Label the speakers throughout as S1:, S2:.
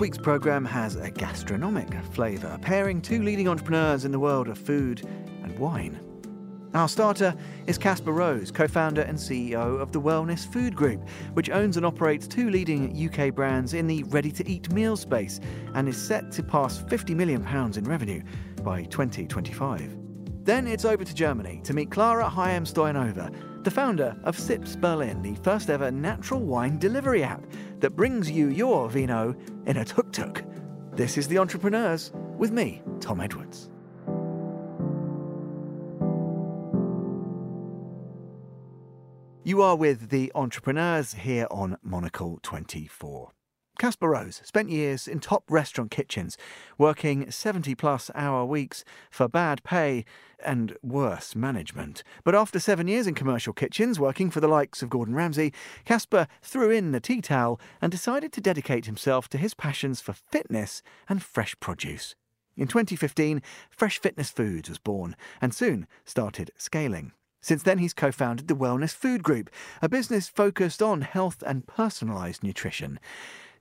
S1: This week's programme has a gastronomic flavour, pairing two leading entrepreneurs in the world of food and wine. Our starter is Casper Rose, co founder and CEO of the Wellness Food Group, which owns and operates two leading UK brands in the ready to eat meal space and is set to pass £50 million in revenue by 2025. Then it's over to Germany to meet Clara Hayem Stoyanova, the founder of Sips Berlin, the first ever natural wine delivery app that brings you your vino in a tuk tuk. This is The Entrepreneurs with me, Tom Edwards. You are with the entrepreneurs here on Monocle 24. Casper Rose spent years in top restaurant kitchens, working 70 plus hour weeks for bad pay and worse management. But after seven years in commercial kitchens, working for the likes of Gordon Ramsay, Casper threw in the tea towel and decided to dedicate himself to his passions for fitness and fresh produce. In 2015, Fresh Fitness Foods was born and soon started scaling. Since then, he's co founded the Wellness Food Group, a business focused on health and personalised nutrition.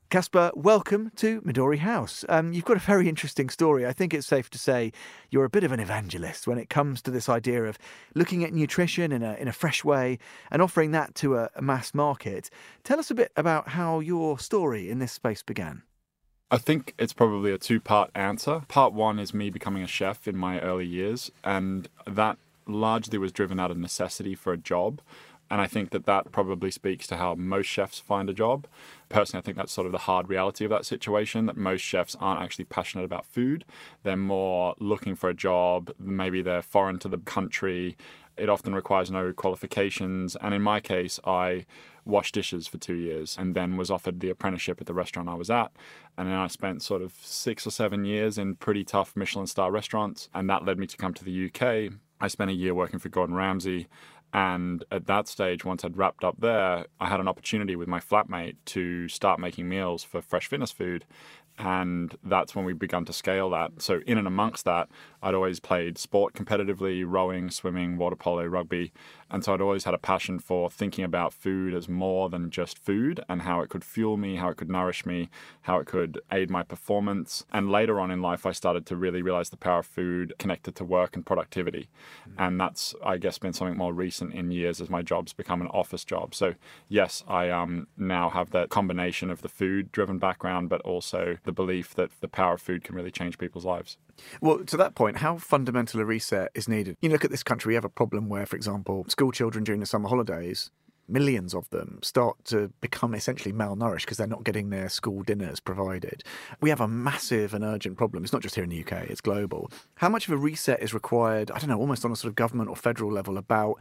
S1: Casper, welcome to Midori House. Um, you've got a very interesting story. I think it's safe to say you're a bit of an evangelist when it comes to this idea of looking at nutrition in a, in a fresh way and offering that to a, a mass market. Tell us a bit about how your story in this space began.
S2: I think it's probably a two part answer. Part one is me becoming a chef in my early years, and that largely was driven out of necessity for a job. And I think that that probably speaks to how most chefs find a job. Personally, I think that's sort of the hard reality of that situation that most chefs aren't actually passionate about food. They're more looking for a job. Maybe they're foreign to the country. It often requires no qualifications. And in my case, I washed dishes for two years and then was offered the apprenticeship at the restaurant I was at. And then I spent sort of six or seven years in pretty tough Michelin star restaurants. And that led me to come to the UK I spent a year working for Gordon Ramsay. And at that stage, once I'd wrapped up there, I had an opportunity with my flatmate to start making meals for Fresh Fitness Food. And that's when we began to scale that. So, in and amongst that, I'd always played sport competitively rowing, swimming, water polo, rugby. And so I'd always had a passion for thinking about food as more than just food and how it could fuel me, how it could nourish me, how it could aid my performance. And later on in life, I started to really realize the power of food connected to work and productivity. Mm-hmm. And that's, I guess, been something more recent in years as my job's become an office job. So, yes, I um, now have that combination of the food driven background, but also the belief that the power of food can really change people's lives.
S1: Well, to that point, how fundamental a reset is needed? You look at this country, we have a problem where, for example, school children during the summer holidays, millions of them start to become essentially malnourished because they're not getting their school dinners provided. We have a massive and urgent problem. It's not just here in the UK, it's global. How much of a reset is required, I don't know, almost on a sort of government or federal level about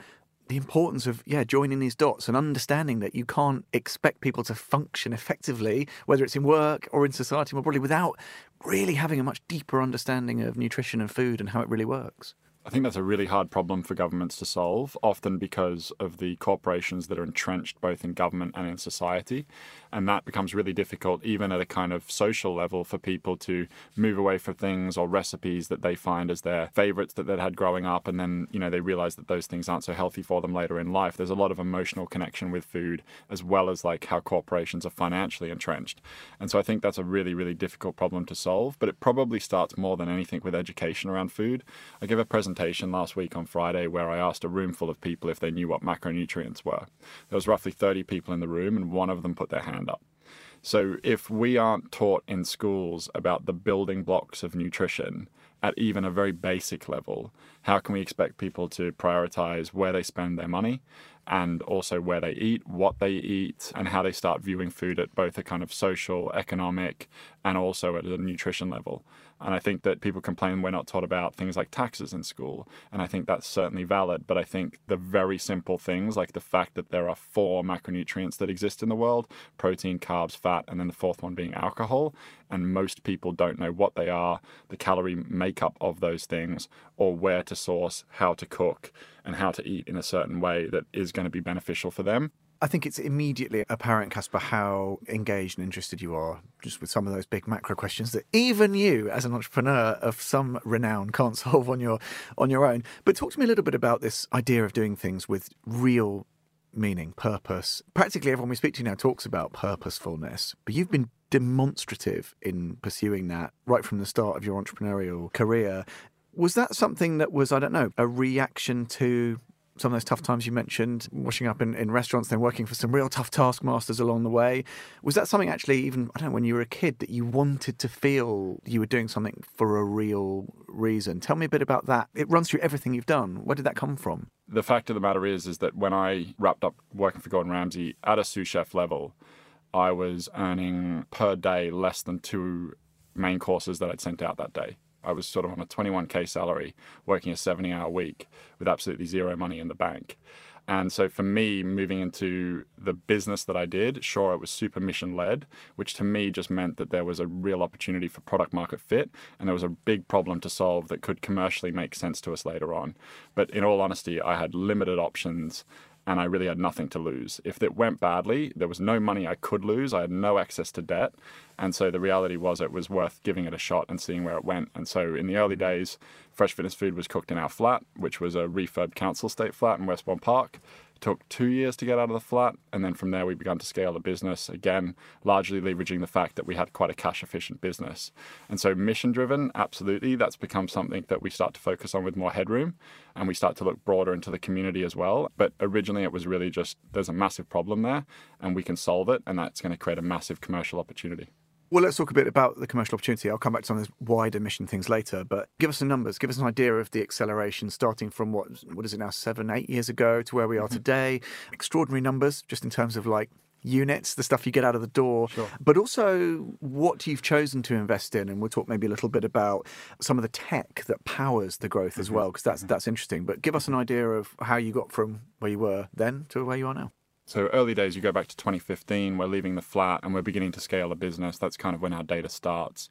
S1: the importance of yeah joining these dots and understanding that you can't expect people to function effectively whether it's in work or in society more broadly without really having a much deeper understanding of nutrition and food and how it really works
S2: I think that's a really hard problem for governments to solve, often because of the corporations that are entrenched both in government and in society. And that becomes really difficult, even at a kind of social level, for people to move away from things or recipes that they find as their favorites that they'd had growing up. And then, you know, they realize that those things aren't so healthy for them later in life. There's a lot of emotional connection with food, as well as like how corporations are financially entrenched. And so I think that's a really, really difficult problem to solve. But it probably starts more than anything with education around food. I give a presentation presentation last week on Friday where I asked a room full of people if they knew what macronutrients were. There was roughly 30 people in the room, and one of them put their hand up. So, if we aren't taught in schools about the building blocks of nutrition at even a very basic level, how can we expect people to prioritize where they spend their money and also where they eat, what they eat, and how they start viewing food at both a kind of social, economic, and also at a nutrition level? And I think that people complain we're not taught about things like taxes in school. And I think that's certainly valid. But I think the very simple things, like the fact that there are four macronutrients that exist in the world protein, carbs, fat, and then the fourth one being alcohol. And most people don't know what they are, the calorie makeup of those things, or where to source, how to cook, and how to eat in a certain way that is going to be beneficial for them.
S1: I think it's immediately apparent, Casper, how engaged and interested you are just with some of those big macro questions that even you, as an entrepreneur of some renown, can't solve on your on your own. But talk to me a little bit about this idea of doing things with real meaning, purpose. Practically everyone we speak to now talks about purposefulness, but you've been demonstrative in pursuing that right from the start of your entrepreneurial career. Was that something that was, I don't know, a reaction to some of those tough times you mentioned, washing up in, in restaurants, then working for some real tough taskmasters along the way. Was that something actually, even, I don't know, when you were a kid, that you wanted to feel you were doing something for a real reason? Tell me a bit about that. It runs through everything you've done. Where did that come from?
S2: The fact of the matter is, is that when I wrapped up working for Gordon Ramsay at a sous chef level, I was earning per day less than two main courses that I'd sent out that day. I was sort of on a 21k salary, working a 70 hour week with absolutely zero money in the bank. And so for me, moving into the business that I did, sure, it was super mission led, which to me just meant that there was a real opportunity for product market fit and there was a big problem to solve that could commercially make sense to us later on. But in all honesty, I had limited options and I really had nothing to lose. If it went badly, there was no money I could lose. I had no access to debt. And so the reality was it was worth giving it a shot and seeing where it went. And so in the early days, Fresh Fitness Food was cooked in our flat, which was a refurb council state flat in Westbourne Park took two years to get out of the flat. And then from there, we began to scale the business, again, largely leveraging the fact that we had quite a cash efficient business. And so, mission driven, absolutely, that's become something that we start to focus on with more headroom and we start to look broader into the community as well. But originally, it was really just there's a massive problem there and we can solve it, and that's going to create a massive commercial opportunity.
S1: Well, let's talk a bit about the commercial opportunity. I'll come back to some of those wider mission things later, but give us some numbers. Give us an idea of the acceleration starting from what what is it now, seven, eight years ago to where we are mm-hmm. today. Extraordinary numbers, just in terms of like units, the stuff you get out of the door,
S2: sure.
S1: but also what you've chosen to invest in. And we'll talk maybe a little bit about some of the tech that powers the growth mm-hmm. as well, because that's mm-hmm. that's interesting. But give us an idea of how you got from where you were then to where you are now.
S2: So early days, you go back to 2015, we're leaving the flat and we're beginning to scale a business. That's kind of when our data starts.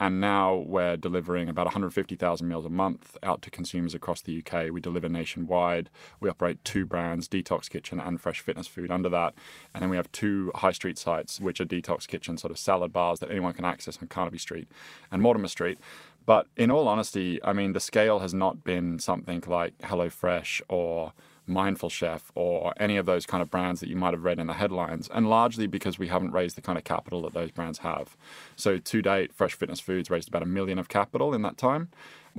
S2: And now we're delivering about 150,000 meals a month out to consumers across the UK. We deliver nationwide. We operate two brands, Detox Kitchen and Fresh Fitness Food, under that. And then we have two high street sites, which are Detox Kitchen, sort of salad bars that anyone can access on Carnaby Street and Mortimer Street. But in all honesty, I mean, the scale has not been something like HelloFresh or Mindful Chef or any of those kind of brands that you might have read in the headlines, and largely because we haven't raised the kind of capital that those brands have. So to date, Fresh Fitness Foods raised about a million of capital in that time,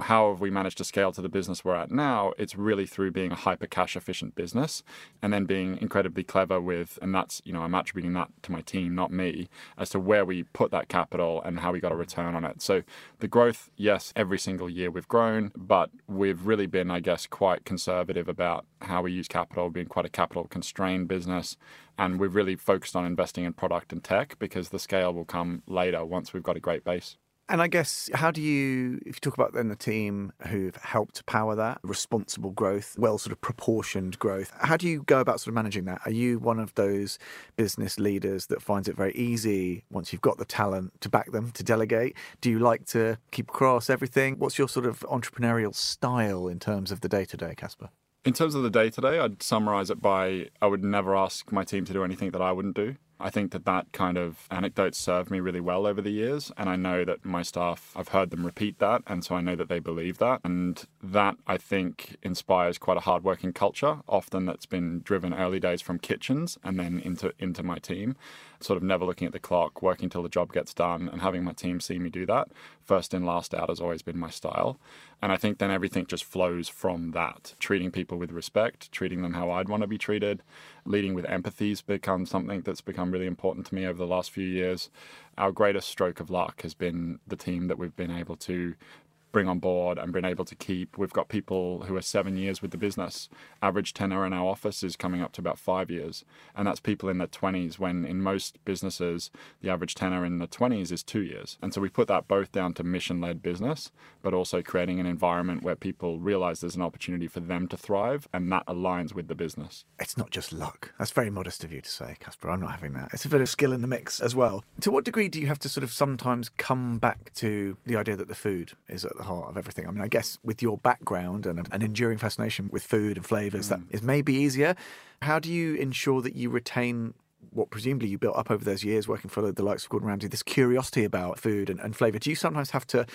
S2: how have we managed to scale to the business we're at now? It's really through being a hyper cash efficient business and then being incredibly clever with, and that's, you know, I'm attributing that to my team, not me, as to where we put that capital and how we got a return on it. So the growth, yes, every single year we've grown, but we've really been, I guess, quite conservative about how we use capital, being quite a capital constrained business. And we've really focused on investing in product and tech because the scale will come later once we've got a great base.
S1: And I guess, how do you, if you talk about then the team who've helped power that responsible growth, well sort of proportioned growth, how do you go about sort of managing that? Are you one of those business leaders that finds it very easy once you've got the talent to back them, to delegate? Do you like to keep across everything? What's your sort of entrepreneurial style in terms of the day to day, Casper?
S2: In terms of the day to day, I'd summarize it by I would never ask my team to do anything that I wouldn't do. I think that that kind of anecdote served me really well over the years. And I know that my staff, I've heard them repeat that. And so I know that they believe that. And that, I think, inspires quite a hardworking culture, often that's been driven early days from kitchens and then into, into my team sort of never looking at the clock, working till the job gets done, and having my team see me do that. First in, last out has always been my style. And I think then everything just flows from that. Treating people with respect, treating them how I'd want to be treated, leading with empathy has become something that's become really important to me over the last few years. Our greatest stroke of luck has been the team that we've been able to bring on board and been able to keep. We've got people who are seven years with the business. Average tenure in our office is coming up to about five years. And that's people in their 20s, when in most businesses, the average tenure in the 20s is two years. And so we put that both down to mission led business, but also creating an environment where people realize there's an opportunity for them to thrive and that aligns with the business.
S1: It's not just luck. That's very modest of you to say, Casper. I'm not having that. It's a bit of skill in the mix as well. To what degree do you have to sort of sometimes come back to the idea that the food is at the heart of everything. I mean, I guess with your background and an enduring fascination with food and flavors, mm. that is maybe easier. How do you ensure that you retain what presumably you built up over those years working for the likes of Gordon Ramsay, this curiosity about food and, and flavour? Do you sometimes have to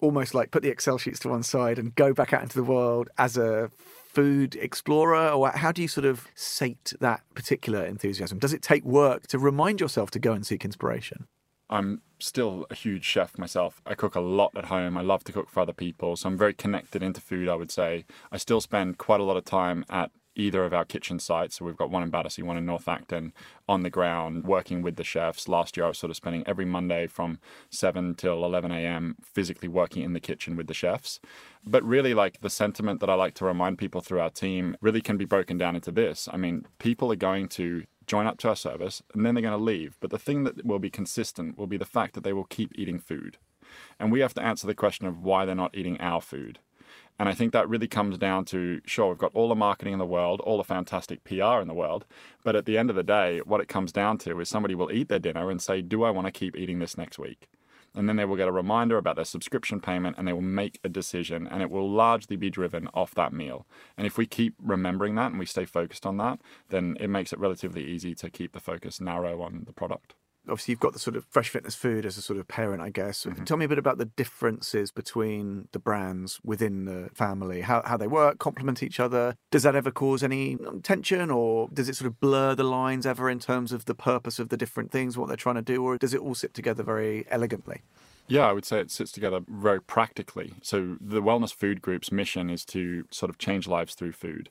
S1: almost like put the Excel sheets to one side and go back out into the world as a food explorer or how do you sort of sate that particular enthusiasm does it take work to remind yourself to go and seek inspiration
S2: I'm still a huge chef myself. I cook a lot at home. I love to cook for other people. So I'm very connected into food, I would say. I still spend quite a lot of time at either of our kitchen sites. So we've got one in Battersea, one in North Acton, on the ground, working with the chefs. Last year, I was sort of spending every Monday from 7 till 11 a.m. physically working in the kitchen with the chefs. But really, like the sentiment that I like to remind people through our team really can be broken down into this. I mean, people are going to join up to our service and then they're going to leave. But the thing that will be consistent will be the fact that they will keep eating food. And we have to answer the question of why they're not eating our food. And I think that really comes down to sure, we've got all the marketing in the world, all the fantastic PR in the world. But at the end of the day, what it comes down to is somebody will eat their dinner and say, Do I want to keep eating this next week? And then they will get a reminder about their subscription payment and they will make a decision. And it will largely be driven off that meal. And if we keep remembering that and we stay focused on that, then it makes it relatively easy to keep the focus narrow on the product
S1: obviously you've got the sort of fresh fitness food as a sort of parent, I guess. Mm-hmm. Tell me a bit about the differences between the brands within the family, how, how they work, complement each other. Does that ever cause any tension or does it sort of blur the lines ever in terms of the purpose of the different things, what they're trying to do, or does it all sit together very elegantly?
S2: Yeah, I would say it sits together very practically. So, the Wellness Food Group's mission is to sort of change lives through food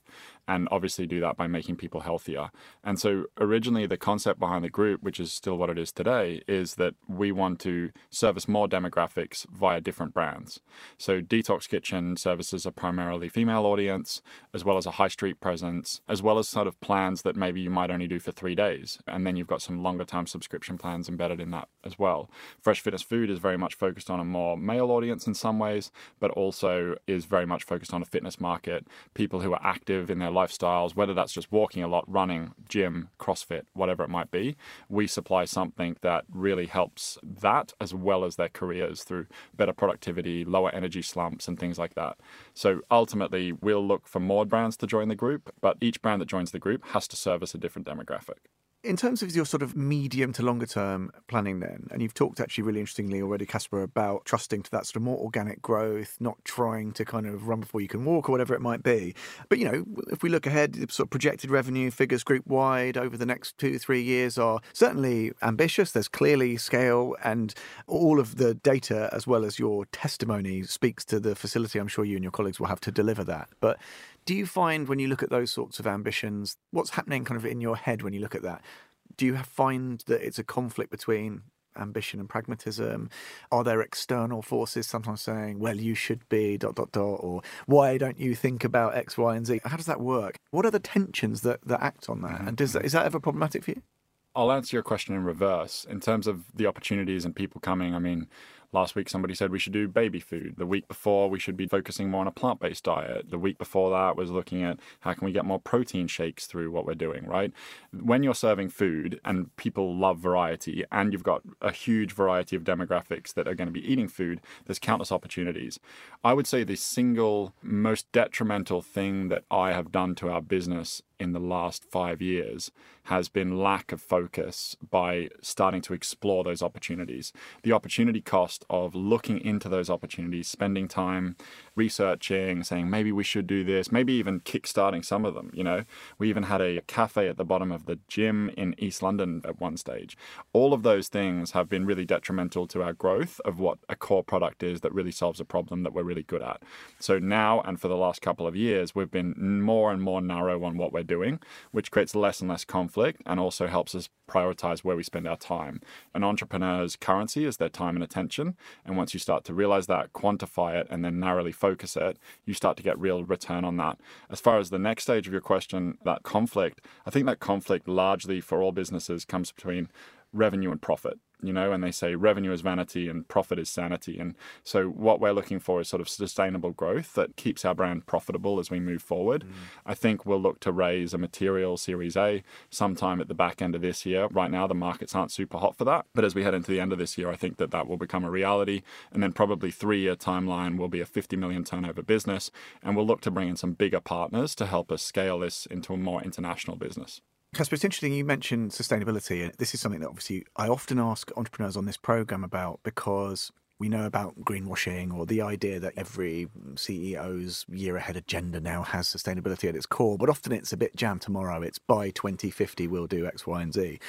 S2: and obviously do that by making people healthier. And so, originally, the concept behind the group, which is still what it is today, is that we want to service more demographics via different brands. So, Detox Kitchen services a primarily female audience, as well as a high street presence, as well as sort of plans that maybe you might only do for three days. And then you've got some longer term subscription plans embedded in that as well. Fresh Fitness Food is very much focused on a more male audience in some ways, but also is very much focused on a fitness market, people who are active in their lifestyles, whether that's just walking a lot, running, gym, CrossFit, whatever it might be. We supply something that really helps that as well as their careers through better productivity, lower energy slumps, and things like that. So ultimately, we'll look for more brands to join the group, but each brand that joins the group has to service a different demographic.
S1: In terms of your sort of medium to longer term planning, then, and you've talked actually really interestingly already, Casper, about trusting to that sort of more organic growth, not trying to kind of run before you can walk or whatever it might be. But, you know, if we look ahead, sort of projected revenue figures group wide over the next two, three years are certainly ambitious. There's clearly scale, and all of the data, as well as your testimony, speaks to the facility I'm sure you and your colleagues will have to deliver that. But do you find when you look at those sorts of ambitions, what's happening kind of in your head when you look at that? Do you find that it's a conflict between ambition and pragmatism? Are there external forces sometimes saying, well, you should be dot dot dot, or why don't you think about X, Y, and Z? How does that work? What are the tensions that, that act on that? Mm-hmm, and does that, mm-hmm. is that ever problematic for you?
S2: I'll answer your question in reverse. In terms of the opportunities and people coming, I mean, Last week, somebody said we should do baby food. The week before, we should be focusing more on a plant based diet. The week before that was looking at how can we get more protein shakes through what we're doing, right? When you're serving food and people love variety and you've got a huge variety of demographics that are going to be eating food, there's countless opportunities. I would say the single most detrimental thing that I have done to our business in the last five years has been lack of focus by starting to explore those opportunities. The opportunity cost of looking into those opportunities, spending time researching, saying maybe we should do this, maybe even kickstarting some of them. You know, we even had a cafe at the bottom of the gym in East London at one stage. All of those things have been really detrimental to our growth of what a core product is that really solves a problem that we're really good at. So now and for the last couple of years, we've been more and more narrow on what we're doing, which creates less and less conflict and also helps us prioritize where we spend our time. An entrepreneur's currency is their time and attention. And once you start to realize that, quantify it, and then narrowly focus it, you start to get real return on that. As far as the next stage of your question, that conflict, I think that conflict largely for all businesses comes between revenue and profit you know, and they say revenue is vanity and profit is sanity. And so what we're looking for is sort of sustainable growth that keeps our brand profitable as we move forward. Mm. I think we'll look to raise a material Series A sometime at the back end of this year. Right now, the markets aren't super hot for that. But as we head into the end of this year, I think that that will become a reality. And then probably three year timeline will be a 50 million turnover business. And we'll look to bring in some bigger partners to help us scale this into a more international business.
S1: Casper, it's interesting you mentioned sustainability. and This is something that obviously I often ask entrepreneurs on this program about because we know about greenwashing or the idea that every CEO's year ahead agenda now has sustainability at its core, but often it's a bit jam tomorrow. It's by 2050, we'll do X, Y, and Z.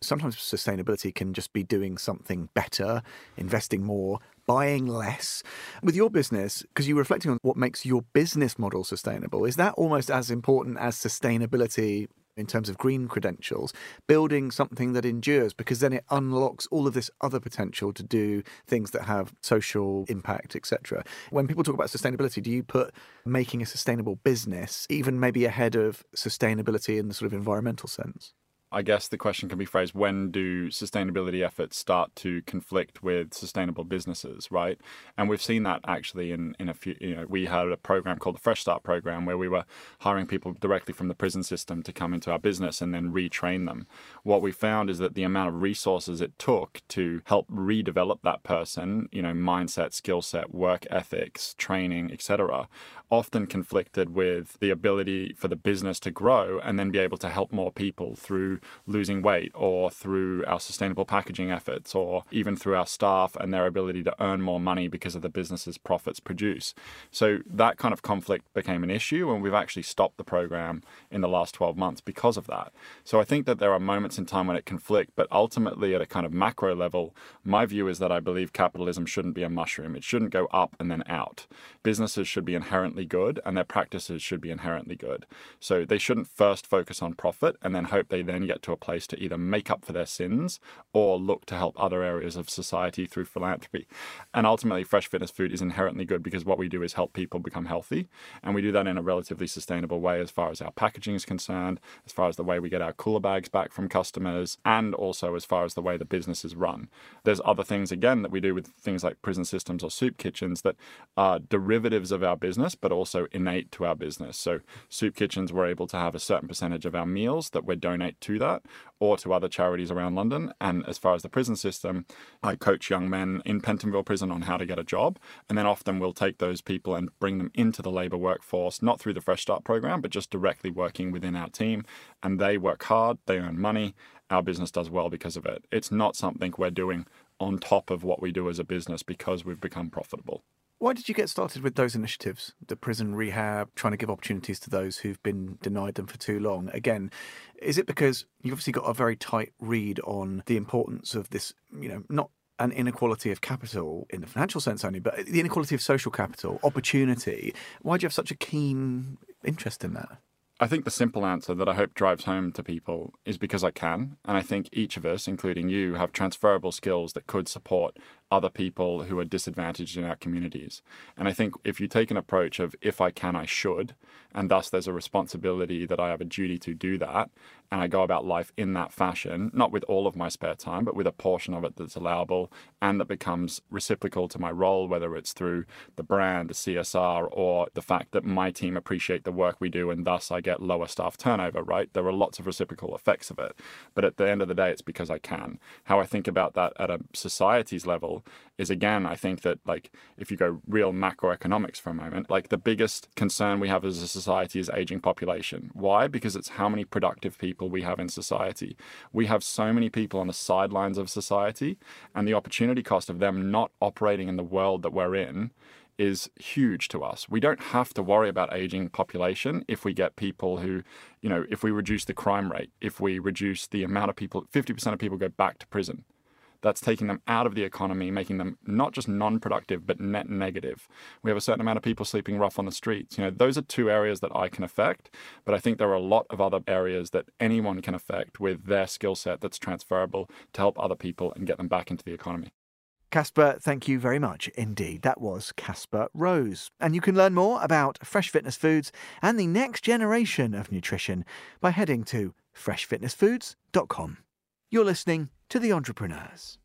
S1: Sometimes sustainability can just be doing something better, investing more, buying less. With your business, because you're reflecting on what makes your business model sustainable, is that almost as important as sustainability in terms of green credentials, building something that endures because then it unlocks all of this other potential to do things that have social impact, etc. When people talk about sustainability, do you put making a sustainable business even maybe ahead of sustainability in the sort of environmental sense?
S2: I guess the question can be phrased when do sustainability efforts start to conflict with sustainable businesses, right? And we've seen that actually in, in a few, you know, we had a program called the Fresh Start program where we were hiring people directly from the prison system to come into our business and then retrain them. What we found is that the amount of resources it took to help redevelop that person, you know, mindset, skill set, work ethics, training, etc., often conflicted with the ability for the business to grow and then be able to help more people through losing weight or through our sustainable packaging efforts or even through our staff and their ability to earn more money because of the business's profits produce. So that kind of conflict became an issue and we've actually stopped the program in the last 12 months because of that. So I think that there are moments in time when it conflict, but ultimately at a kind of macro level, my view is that I believe capitalism shouldn't be a mushroom. It shouldn't go up and then out. Businesses should be inherently good and their practices should be inherently good. So they shouldn't first focus on profit and then hope they then get get to a place to either make up for their sins or look to help other areas of society through philanthropy. And ultimately, fresh fitness food is inherently good because what we do is help people become healthy. And we do that in a relatively sustainable way as far as our packaging is concerned, as far as the way we get our cooler bags back from customers, and also as far as the way the business is run. There's other things, again, that we do with things like prison systems or soup kitchens that are derivatives of our business, but also innate to our business. So, soup kitchens, we're able to have a certain percentage of our meals that we donate to that or to other charities around London. And as far as the prison system, I coach young men in Pentonville Prison on how to get a job. And then often we'll take those people and bring them into the labour workforce, not through the Fresh Start program, but just directly working within our team. And they work hard, they earn money. Our business does well because of it. It's not something we're doing on top of what we do as a business because we've become profitable.
S1: Why did you get started with those initiatives, the prison rehab, trying to give opportunities to those who've been denied them for too long? Again, is it because you've obviously got a very tight read on the importance of this, you know, not an inequality of capital in the financial sense only, but the inequality of social capital, opportunity. Why do you have such a keen interest in that?
S2: I think the simple answer that I hope drives home to people is because I can. And I think each of us, including you, have transferable skills that could support other people who are disadvantaged in our communities. And I think if you take an approach of if I can, I should, and thus there's a responsibility that I have a duty to do that, and I go about life in that fashion, not with all of my spare time, but with a portion of it that's allowable and that becomes reciprocal to my role, whether it's through the brand, the CSR, or the fact that my team appreciate the work we do and thus I get lower staff turnover, right? There are lots of reciprocal effects of it. But at the end of the day, it's because I can. How I think about that at a society's level is again, I think that like if you go real macroeconomics for a moment, like the biggest concern we have as a society is aging population. Why? Because it's how many productive people we have in society. We have so many people on the sidelines of society, and the opportunity cost of them not operating in the world that we're in is huge to us. We don't have to worry about aging population if we get people who, you know, if we reduce the crime rate, if we reduce the amount of people, 50% of people go back to prison that's taking them out of the economy, making them not just non productive, but net negative. We have a certain amount of people sleeping rough on the streets. You know, those are two areas that I can affect, but I think there are a lot of other areas that anyone can affect with their skill set that's transferable to help other people and get them back into the economy.
S1: Casper, thank you very much indeed. That was Casper Rose. And you can learn more about Fresh Fitness Foods and the next generation of nutrition by heading to freshfitnessfoods.com. You're listening to the entrepreneurs.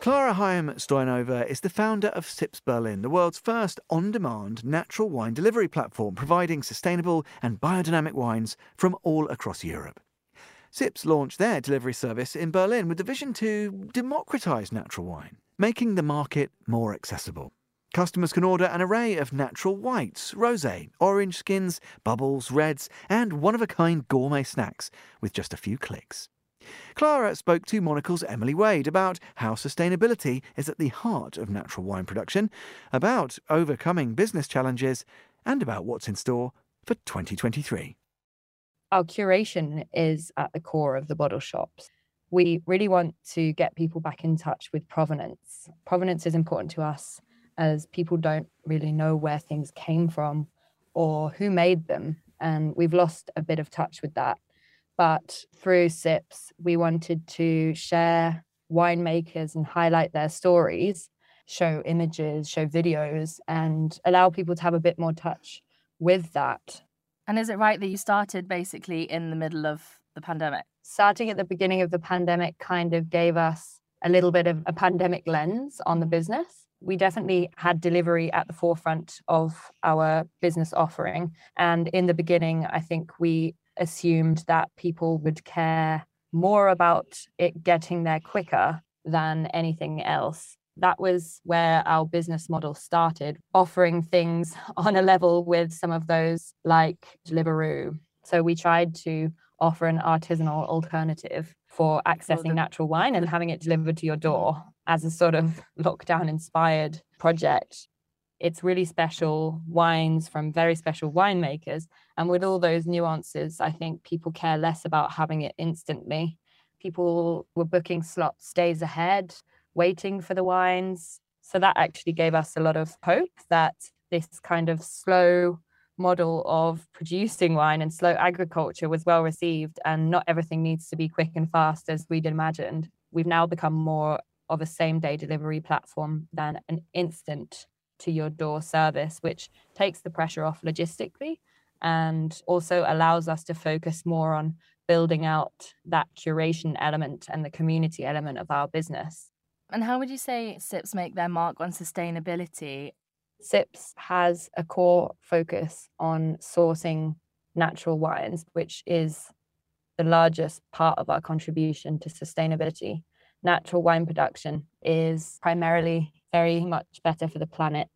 S1: Clara Hayem Stoyanova is the founder of Sips Berlin, the world's first on demand natural wine delivery platform providing sustainable and biodynamic wines from all across Europe. Sips launched their delivery service in Berlin with the vision to democratize natural wine, making the market more accessible. Customers can order an array of natural whites, rosé, orange skins, bubbles, reds, and one of a kind gourmet snacks with just a few clicks. Clara spoke to Monocle's Emily Wade about how sustainability is at the heart of natural wine production, about overcoming business challenges, and about what's in store for 2023.
S3: Our curation is at the core of the bottle shops. We really want to get people back in touch with provenance. Provenance is important to us as people don't really know where things came from or who made them. And we've lost a bit of touch with that. But through SIPS, we wanted to share winemakers and highlight their stories, show images, show videos, and allow people to have a bit more touch with that.
S4: And is it right that you started basically in the middle of the pandemic?
S3: Starting at the beginning of the pandemic kind of gave us a little bit of a pandemic lens on the business we definitely had delivery at the forefront of our business offering. And in the beginning, I think we assumed that people would care more about it getting there quicker than anything else. That was where our business model started, offering things on a level with some of those like Deliveroo. So we tried to offer an artisanal alternative for accessing natural wine and having it delivered to your door as a sort of lockdown inspired project. It's really special wines from very special winemakers. And with all those nuances, I think people care less about having it instantly. People were booking slots days ahead, waiting for the wines. So that actually gave us a lot of hope that this kind of slow model of producing wine and slow agriculture was well received and not everything needs to be quick and fast as we'd imagined. We've now become more of a same day delivery platform than an instant to your door service, which takes the pressure off logistically and also allows us to focus more on building out that curation element and the community element of our business.
S4: And how would you say SIPS make their mark on sustainability?
S3: SIPS has a core focus on sourcing natural wines, which is the largest part of our contribution to sustainability natural wine production is primarily very much better for the planet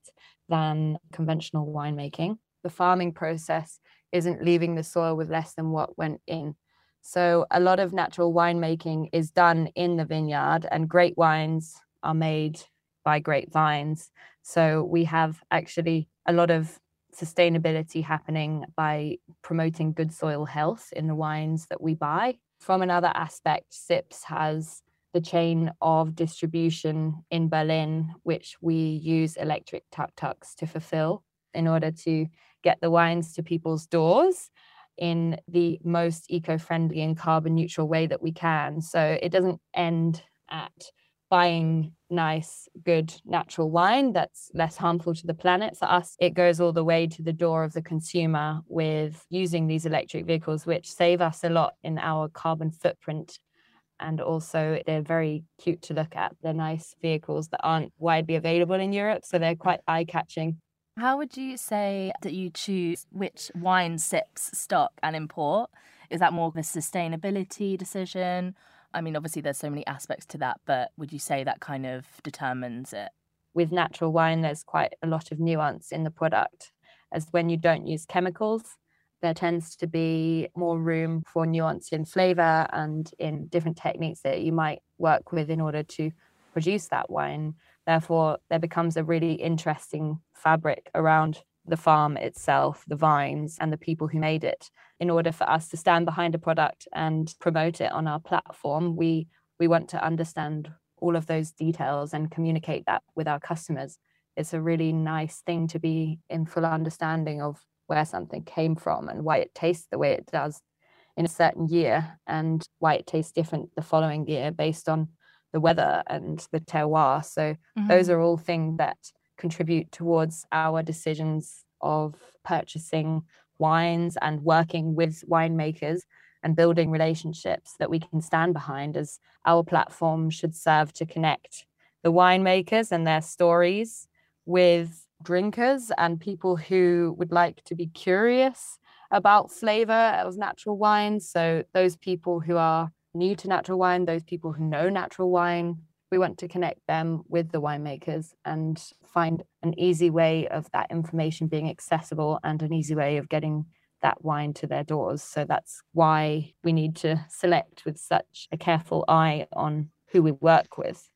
S3: than conventional winemaking. The farming process isn't leaving the soil with less than what went in. So, a lot of natural winemaking is done in the vineyard, and great wines are made by great vines. So, we have actually a lot of sustainability happening by promoting good soil health in the wines that we buy. From another aspect, SIPS has the chain of distribution in Berlin, which we use electric tuk tuks to fulfill in order to get the wines to people's doors in the most eco friendly and carbon neutral way that we can. So it doesn't end at buying nice, good natural wine that's less harmful to the planet. For us, it goes all the way to the door of the consumer with using these electric vehicles, which save us a lot in our carbon footprint and also they're very cute to look at. They're nice vehicles that aren't widely available in Europe, so they're quite eye catching.
S4: How would you say that you choose which wine sips stock and import? Is that more of a sustainability decision? I mean, obviously, there's so many aspects to that, but would you say that kind of determines it?
S3: With natural wine, there's quite a lot of nuance in the product, as when you don't use chemicals, there tends to be more room for nuance in flavor and in different techniques that you might work with in order to produce that wine. Therefore, there becomes a really interesting fabric around the farm itself, the vines, and the people who made it. In order for us to stand behind a product and promote it on our platform, we we want to understand all of those details and communicate that with our customers. It's a really nice thing to be in full understanding of where something came from and why it tastes the way it does in a certain year and why it tastes different the following year based on the weather and the terroir. So mm-hmm. those are all things that contribute towards our decisions of purchasing wines and working with winemakers and building relationships that we can stand behind as our platform should serve to connect the winemakers and their stories with drinkers and people who would like to be curious about flavor of natural wine. So, those people who are new to natural wine, those people who know natural wine, We want to connect them with the winemakers and find an easy way of that information being accessible and an easy way of getting that wine to their doors. So that's why we need to select with such a careful eye on who we work with.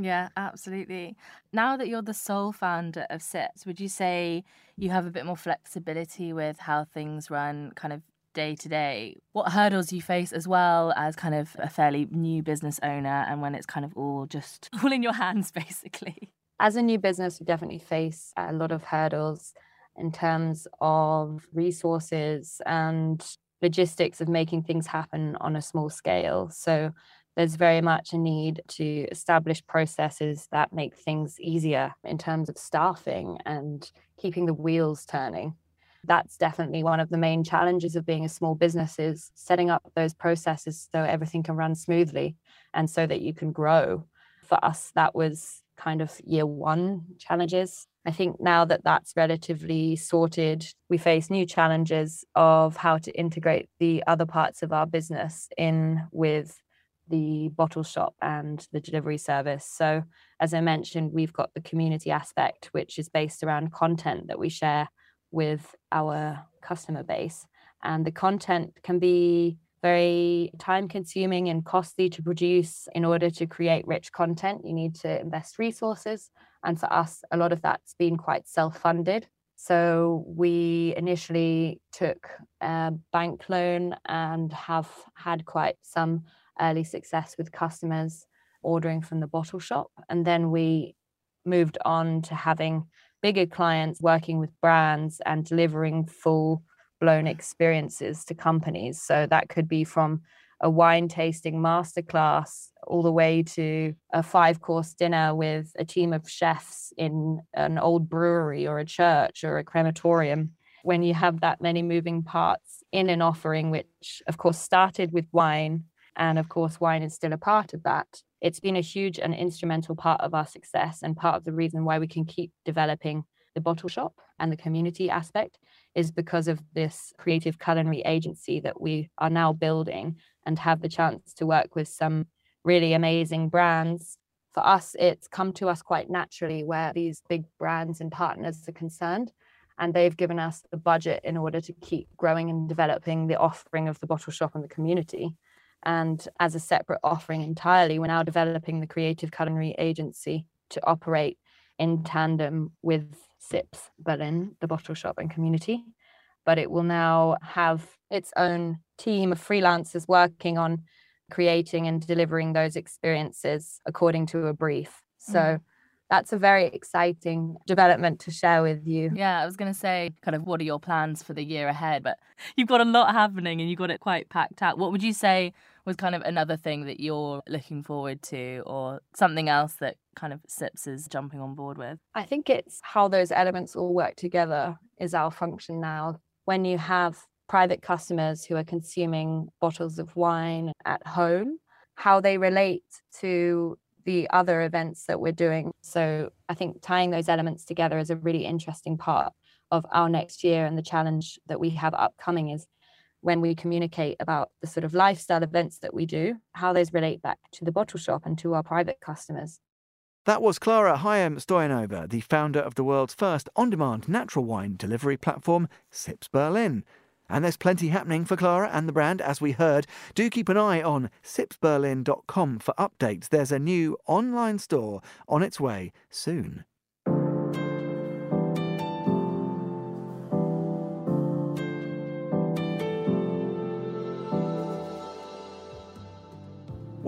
S4: Yeah, absolutely. Now that you're the sole founder of SIPS, would you say you have a bit more flexibility with how things run kind of day to day? What hurdles you face as well as kind of a fairly new business owner and when it's kind of all just all in your hands basically?
S3: As a new business, we definitely face a lot of hurdles in terms of resources and logistics of making things happen on a small scale. So there's very much a need to establish processes that make things easier in terms of staffing and keeping the wheels turning. That's definitely one of the main challenges of being a small business is setting up those processes so everything can run smoothly and so that you can grow. For us, that was kind of year one challenges. I think now that that's relatively sorted, we face new challenges of how to integrate the other parts of our business in with the bottle shop and the delivery service. So, as I mentioned, we've got the community aspect, which is based around content that we share with our customer base. And the content can be very time consuming and costly to produce. In order to create rich content, you need to invest resources. And for us, a lot of that's been quite self funded. So we initially took a bank loan and have had quite some early success with customers ordering from the bottle shop. And then we moved on to having bigger clients working with brands and delivering full blown experiences to companies. So that could be from a wine tasting masterclass all the way to a five course dinner with a team of chefs in an old brewery or a church or a crematorium. When you have that many moving parts in an offering, which of course started with wine and of course, wine is still a part of that. It's been a huge and instrumental part of our success and part of the reason why we can keep developing the bottle shop and the community aspect is because of this creative culinary agency that we are now building and have the chance to work with some really amazing brands. For us, it's come to us quite naturally where these big brands and partners are concerned. And they've given us the budget in order to keep growing and developing the offering of the bottle shop and the community. And as a separate offering entirely, we're now developing the Creative Culinary Agency to operate in tandem with SIPS Berlin, the bottle shop and community. But it will now have its own team of freelancers working on creating and delivering those experiences according to a brief. So mm that's a very exciting development to share with you.
S4: Yeah, I was going to say, kind of, what are your plans for the year ahead? But you've got a lot happening and you've got it quite packed out. What would you say was kind of another thing that you're looking forward to, or something else that kind of SIPS is jumping on board with?
S3: I think it's how those elements all work together is our function now. When you have private customers who are consuming bottles of wine at home, how they relate to the other events that we're doing. So I think tying those elements together is a really interesting part of our next year and the challenge that we have upcoming is when we communicate about the sort of lifestyle events that we do, how those relate back to the bottle shop and to our private customers.
S1: That was Clara Hayem Stoyanova, the founder of the world's first on demand natural wine delivery platform, Sips Berlin. And there's plenty happening for Clara and the brand, as we heard. Do keep an eye on sipsberlin.com for updates. There's a new online store on its way soon.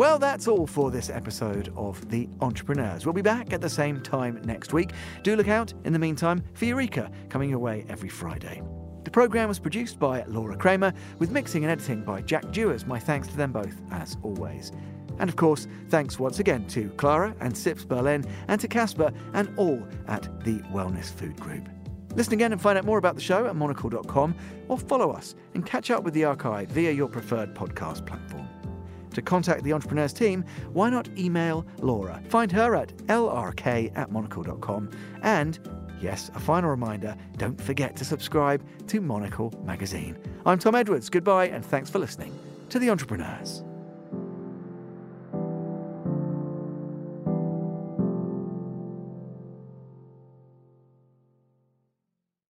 S1: Well, that's all for this episode of The Entrepreneurs. We'll be back at the same time next week. Do look out, in the meantime, for Eureka coming your way every Friday. The programme was produced by Laura Kramer, with mixing and editing by Jack Dewars. My thanks to them both, as always. And of course, thanks once again to Clara and Sips Berlin and to Casper and all at the Wellness Food Group. Listen again and find out more about the show at monocle.com or follow us and catch up with the archive via your preferred podcast platform. To contact the Entrepreneurs team, why not email Laura? Find her at lrk at monocle.com and Yes, a final reminder don't forget to subscribe to Monocle magazine. I'm Tom Edwards. Goodbye, and thanks for listening to The Entrepreneurs.